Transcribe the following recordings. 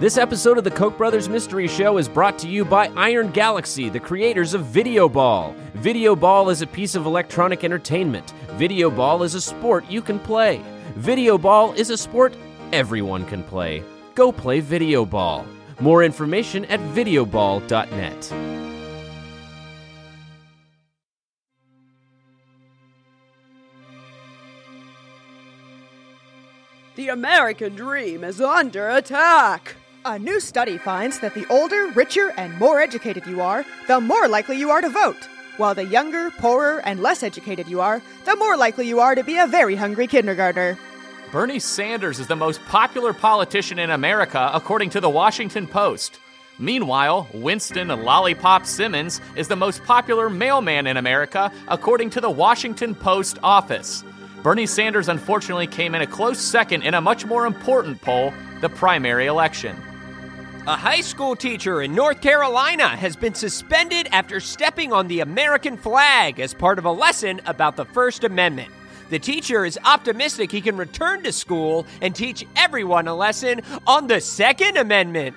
This episode of the Koch brothers Mystery Show is brought to you by Iron Galaxy, the creators of Video Ball. Video Ball is a piece of electronic entertainment. Video Ball is a sport you can play. Video Ball is a sport everyone can play. Go play Video Ball. More information at videoball.net. The American dream is under attack. A new study finds that the older, richer, and more educated you are, the more likely you are to vote. While the younger, poorer, and less educated you are, the more likely you are to be a very hungry kindergartner. Bernie Sanders is the most popular politician in America, according to the Washington Post. Meanwhile, Winston Lollipop Simmons is the most popular mailman in America, according to the Washington Post office. Bernie Sanders unfortunately came in a close second in a much more important poll, the primary election. A high school teacher in North Carolina has been suspended after stepping on the American flag as part of a lesson about the First Amendment. The teacher is optimistic he can return to school and teach everyone a lesson on the Second Amendment.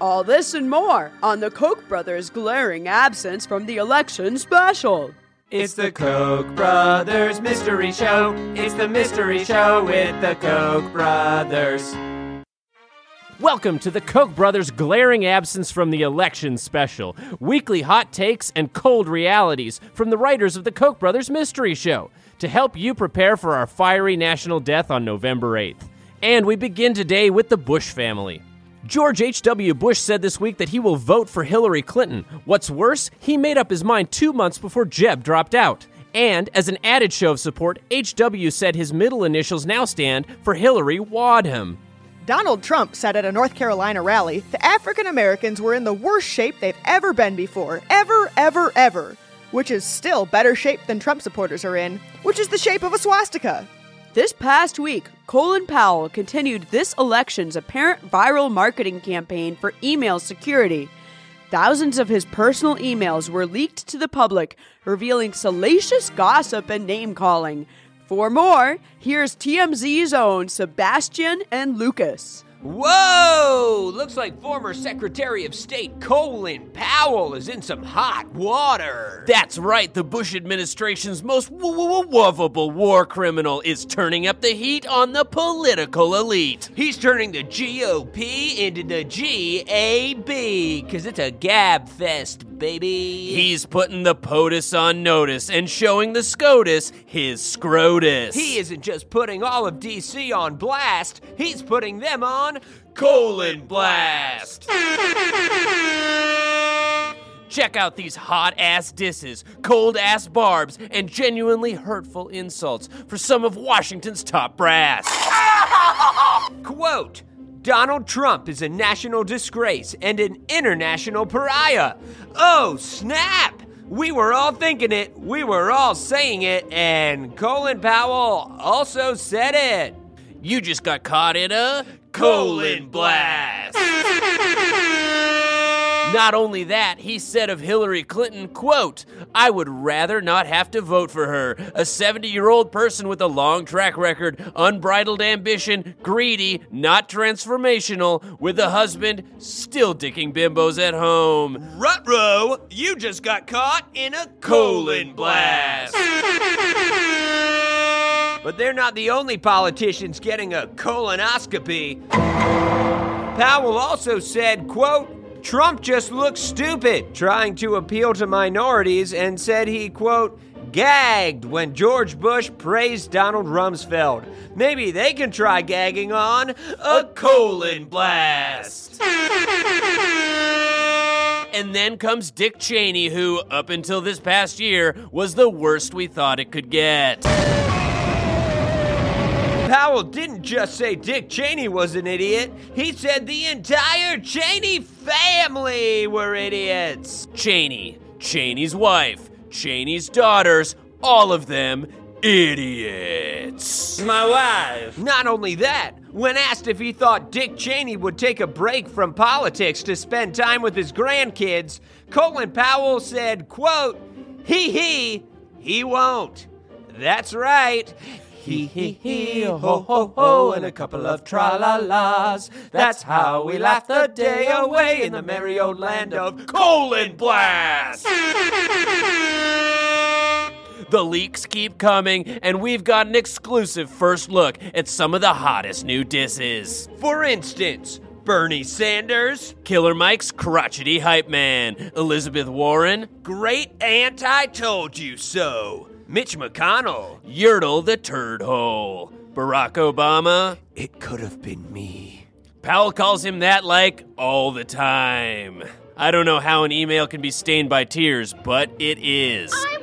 All this and more on the Koch brothers' glaring absence from the election special. It's the Koch brothers mystery show. It's the mystery show with the Koch brothers. Welcome to the Koch brothers' glaring absence from the election special. Weekly hot takes and cold realities from the writers of the Koch brothers mystery show to help you prepare for our fiery national death on November 8th. And we begin today with the Bush family. George H.W. Bush said this week that he will vote for Hillary Clinton. What's worse, he made up his mind two months before Jeb dropped out. And as an added show of support, H.W. said his middle initials now stand for Hillary Wadham. Donald Trump said at a North Carolina rally the African Americans were in the worst shape they've ever been before. Ever, ever, ever. Which is still better shape than Trump supporters are in, which is the shape of a swastika. This past week, Colin Powell continued this election's apparent viral marketing campaign for email security. Thousands of his personal emails were leaked to the public, revealing salacious gossip and name calling. For more, here's TMZ's own Sebastian and Lucas. Whoa! Looks like former Secretary of State Colin Powell is in some hot water. That's right, the Bush administration's most lovable war criminal is turning up the heat on the political elite. He's turning the GOP into the GAB, because it's a gab fest, baby. He's putting the POTUS on notice and showing the SCOTUS his scrotus. He isn't just putting all of DC on blast, he's putting them on colon blast. Check out these hot ass disses, cold ass barbs, and genuinely hurtful insults for some of Washington's top brass. Quote Donald Trump is a national disgrace and an international pariah. Oh, snap! We were all thinking it, we were all saying it, and Colin Powell also said it. You just got caught in a colon blast. Not only that, he said of Hillary Clinton, quote, I would rather not have to vote for her. A 70-year-old person with a long track record, unbridled ambition, greedy, not transformational, with a husband still dicking bimbos at home. Rutro, you just got caught in a colon blast. But they're not the only politicians getting a colonoscopy. Powell also said, quote, Trump just looks stupid trying to appeal to minorities and said he, quote, gagged when George Bush praised Donald Rumsfeld. Maybe they can try gagging on a colon blast. And then comes Dick Cheney, who, up until this past year, was the worst we thought it could get. Powell didn't just say Dick Cheney was an idiot, he said the entire Cheney family were idiots. Cheney, Cheney's wife, Cheney's daughters, all of them idiots. My wife. Not only that, when asked if he thought Dick Cheney would take a break from politics to spend time with his grandkids, Colin Powell said, quote, he he, he won't. That's right. Hee hee hee, ho ho ho, and a couple of tra la las. That's how we laugh the day away in the merry old land of Colon Blast. The leaks keep coming, and we've got an exclusive first look at some of the hottest new disses. For instance, Bernie Sanders, Killer Mike's crotchety hype man, Elizabeth Warren, Great Aunt I Told You So, Mitch McConnell. Yertle the turd hole, Barack Obama. It could have been me. Powell calls him that like all the time. I don't know how an email can be stained by tears, but it is. I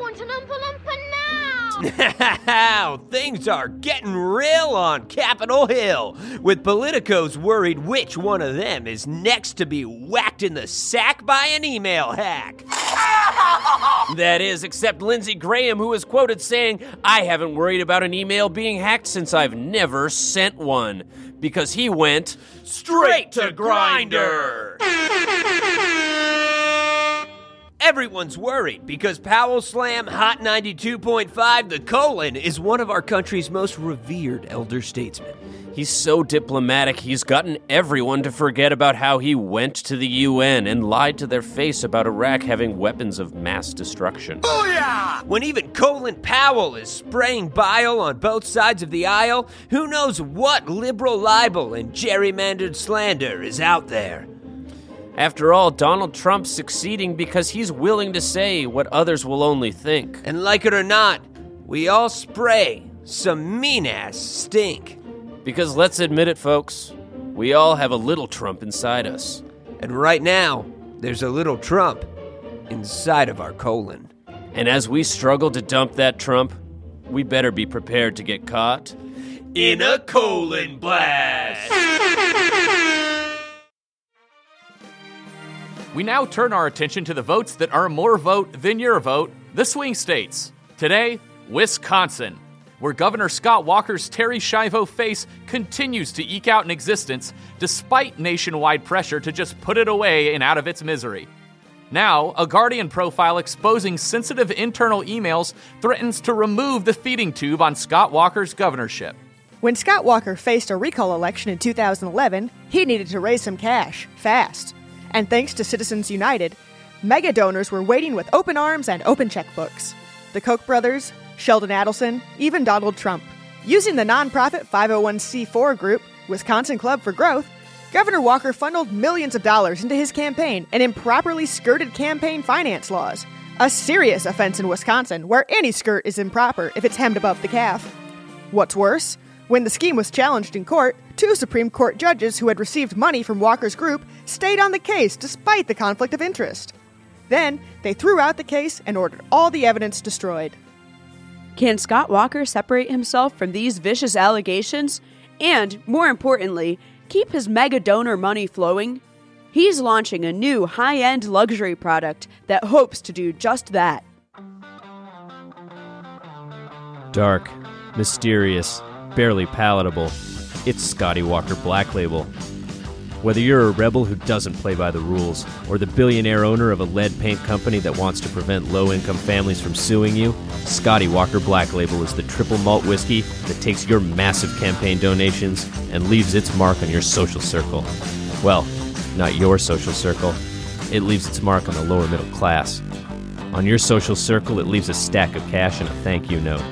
now! Things are getting real on Capitol Hill, with politicos worried which one of them is next to be whacked in the sack by an email hack. That is, except Lindsey Graham, who is quoted saying, I haven't worried about an email being hacked since I've never sent one. Because he went Straight to Grindr. Everyone's worried because Powell Slam Hot 92.5 The Colon is one of our country's most revered elder statesmen. He's so diplomatic, he's gotten everyone to forget about how he went to the UN and lied to their face about Iraq having weapons of mass destruction. Oh yeah! When even Colin Powell is spraying bile on both sides of the aisle, who knows what liberal libel and gerrymandered slander is out there? After all, Donald Trump's succeeding because he's willing to say what others will only think. And like it or not, we all spray some mean ass stink. Because let's admit it, folks, we all have a little Trump inside us. And right now, there's a little Trump inside of our colon. And as we struggle to dump that Trump, we better be prepared to get caught. In a colon blast! We now turn our attention to the votes that are more vote than your vote, the swing states. Today, Wisconsin, where Governor Scott Walker's Terri Schiavo face continues to eke out an existence despite nationwide pressure to just put it away and out of its misery. Now, a Guardian profile exposing sensitive internal emails threatens to remove the feeding tube on Scott Walker's governorship. When Scott Walker faced a recall election in 2011, he needed to raise some cash, fast. And thanks to Citizens United, mega donors were waiting with open arms and open checkbooks. The Koch brothers, Sheldon Adelson, even Donald Trump. Using the nonprofit 501c4 group, Wisconsin Club for Growth, Governor Walker funneled millions of dollars into his campaign and improperly skirted campaign finance laws. A serious offense in Wisconsin, where any skirt is improper if it's hemmed above the calf. What's worse, when the scheme was challenged in court, two Supreme Court judges who had received money from Walker's group stayed on the case despite the conflict of interest. Then, they threw out the case and ordered all the evidence destroyed. Can Scott Walker separate himself from these vicious allegations and, more importantly, keep his mega donor money flowing? He's launching a new high end luxury product that hopes to do just that. Dark, mysterious, barely palatable. It's Scotty Walker Black Label. Whether you're a rebel who doesn't play by the rules, or the billionaire owner of a lead paint company that wants to prevent low income families from suing you, Scotty Walker Black Label is the triple malt whiskey that takes your massive campaign donations and leaves its mark on your social circle. Well, not your social circle, it leaves its mark on the lower middle class. On your social circle, it leaves a stack of cash and a thank you note.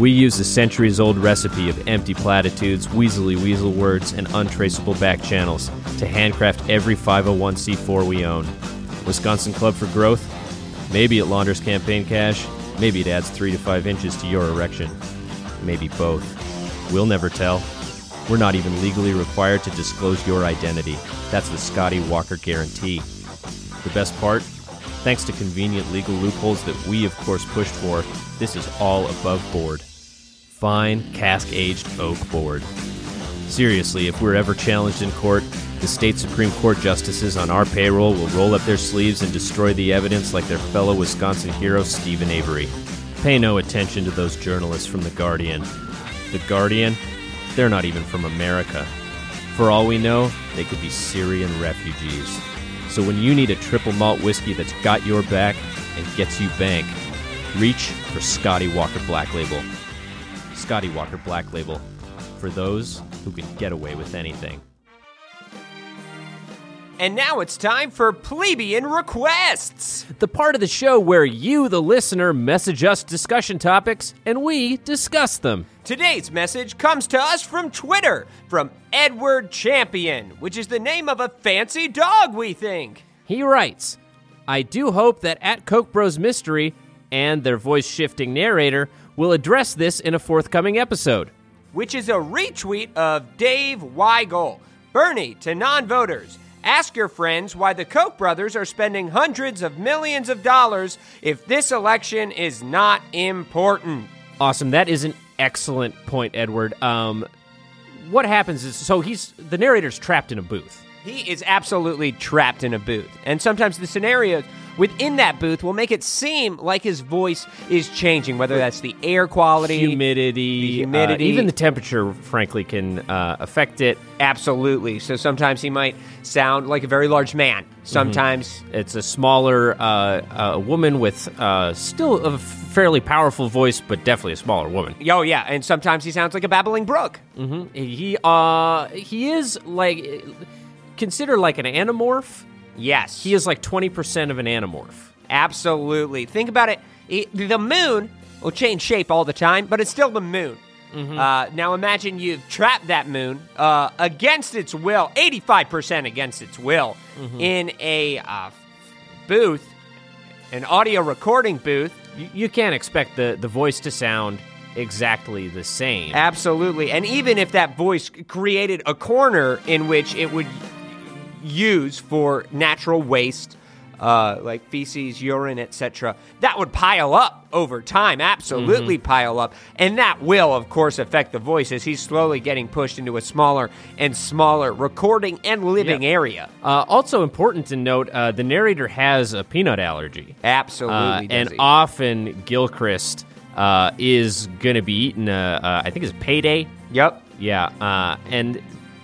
We use the centuries old recipe of empty platitudes, weaselly weasel words, and untraceable back channels to handcraft every 501c4 we own. Wisconsin Club for Growth? Maybe it launders campaign cash, maybe it adds 3 to 5 inches to your erection. Maybe both. We'll never tell. We're not even legally required to disclose your identity. That's the Scotty Walker guarantee. The best part? Thanks to convenient legal loopholes that we, of course, pushed for, this is all above board. Fine, cask aged oak board. Seriously, if we're ever challenged in court, the state Supreme Court justices on our payroll will roll up their sleeves and destroy the evidence like their fellow Wisconsin hero Steven Avery. Pay no attention to those journalists from The Guardian. The Guardian? They're not even from America. For all we know, they could be Syrian refugees. So when you need a triple malt whiskey that's got your back and gets you bank, reach for Scotty Walker Black Label. Scotty Walker Black Label for those who can get away with anything. And now it's time for plebeian requests. The part of the show where you, the listener, message us discussion topics and we discuss them. Today's message comes to us from Twitter from Edward Champion, which is the name of a fancy dog, we think. He writes, I do hope that at Koch Bros Mystery and their voice shifting narrator will address this in a forthcoming episode. Which is a retweet of Dave Weigel. Bernie to non voters. Ask your friends why the Koch brothers are spending hundreds of millions of dollars if this election is not important. Awesome. That is an excellent point, Edward. Um, what happens is so he's the narrator's trapped in a booth. He is absolutely trapped in a booth. And sometimes the scenarios within that booth will make it seem like his voice is changing, whether that's the air quality, humidity, the humidity. uh, even the temperature, frankly, can uh, affect it. Absolutely. So sometimes he might sound like a very large man. Sometimes It's a smaller uh, uh, woman with uh, still a fairly powerful voice, but definitely a smaller woman. Oh yeah, and sometimes he sounds like a babbling brook. He uh, he is like consider like an anamorph. Yes, He is like twenty percent of an anamorph. absolutely. Think about it. It- The moon will change shape all the time, but it's still the moon. Uh, now imagine you've trapped that moon uh, against its will, eighty-five percent against its will, in a uh, booth, an audio recording booth. You, you can't expect the the voice to sound exactly the same. Absolutely. And even if that voice created a corner in which it would use for natural waste, uh, like feces, urine, etc., that would pile up over time, absolutely pile up. And that will, of course, affect the voice as he's slowly getting pushed into a smaller and smaller recording and living Yeah. area. Uh, also important to note, uh, the narrator has a peanut allergy. Absolutely. Uh, and he. often Gilchrist uh, is going to be eating uh, I think it's payday. Yep. Yeah. Uh, and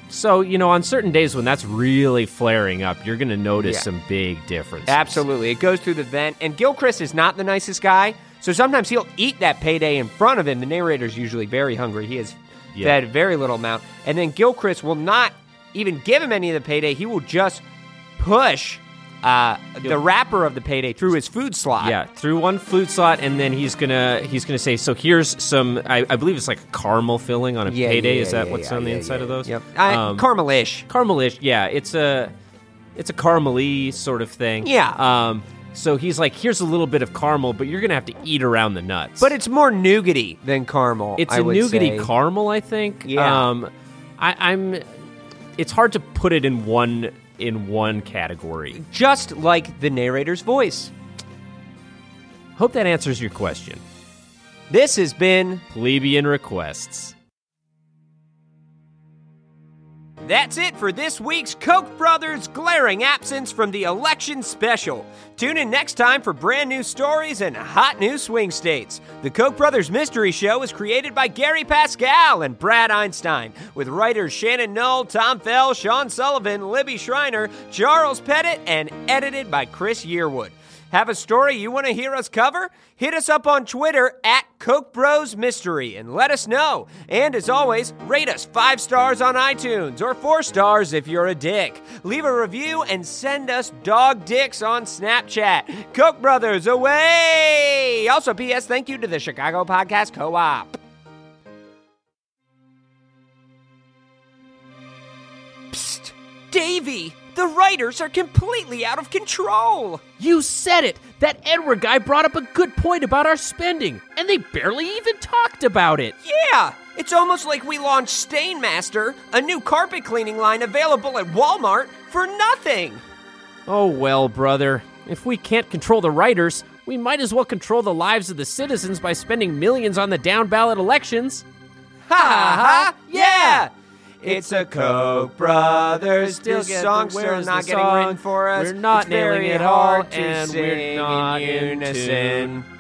so, you know, on certain days when that's really flaring up, you're going to notice Yeah. some big differences. Absolutely. It goes through the vent. And Gilchrist is not the nicest guy. So sometimes he'll eat that payday in front of him. The narrator's usually very hungry. He has Yeah. fed very little amount. And then Gilchrist will not even give him any of the payday. He will just push uh, the wrapper of the payday through his food slot. Yeah, through one food slot, and then he's gonna he's gonna say, "So here's some. I, I believe it's like a caramel filling on a Yeah, payday. yeah, Is that yeah, what's on the inside of those? Yep. Uh, Um, caramelish. caramelish. Yeah, it's a it's a caramely sort of thing. Yeah. Um. So he's like, here's a little bit of caramel, but you're gonna have to eat around the nuts. But it's more nougaty than caramel. it's I a nougaty say. caramel, I think. Yeah. Um, I, I'm. It's hard to put it in one in one category. Just like the narrator's voice. Hope that answers your question. This has been Plebeian requests. That's it for this week's Koch brothers glaring absence from the election special. Tune in next time for brand new stories and hot new swing states. The Koch brothers mystery show is created by Gary Pascal and Brad Einstein, with writers Shannon Knoll, Tom Fell, Sean Sullivan, Libby Schreiner, Charles Pettit, and edited by Chris Yearwood. Have a story you want to hear us cover? Hit us up on Twitter at Koch Bros Mystery and let us know. And as always, rate us five stars on iTunes or four stars if you're a dick. Leave a review and send us dog dicks on Snapchat. Koch Brothers away! Also, P.S. Thank you to the Chicago Podcast Co op. Psst! Davey! The writers are completely out of control! You said it! That Edward guy brought up a good point about our spending, and they barely even talked about it. Yeah! It's almost like we launched Stainmaster, a new carpet cleaning line available at Walmart, for nothing! Oh well, brother. If we can't control the writers, we might as well control the lives of the citizens by spending millions on the down ballot elections. Ha ha ha! Yeah! It's a Koch brothers. Still This song's still not the getting song? written for us. We're not It's very nailing it all, and we're not in unison. tune.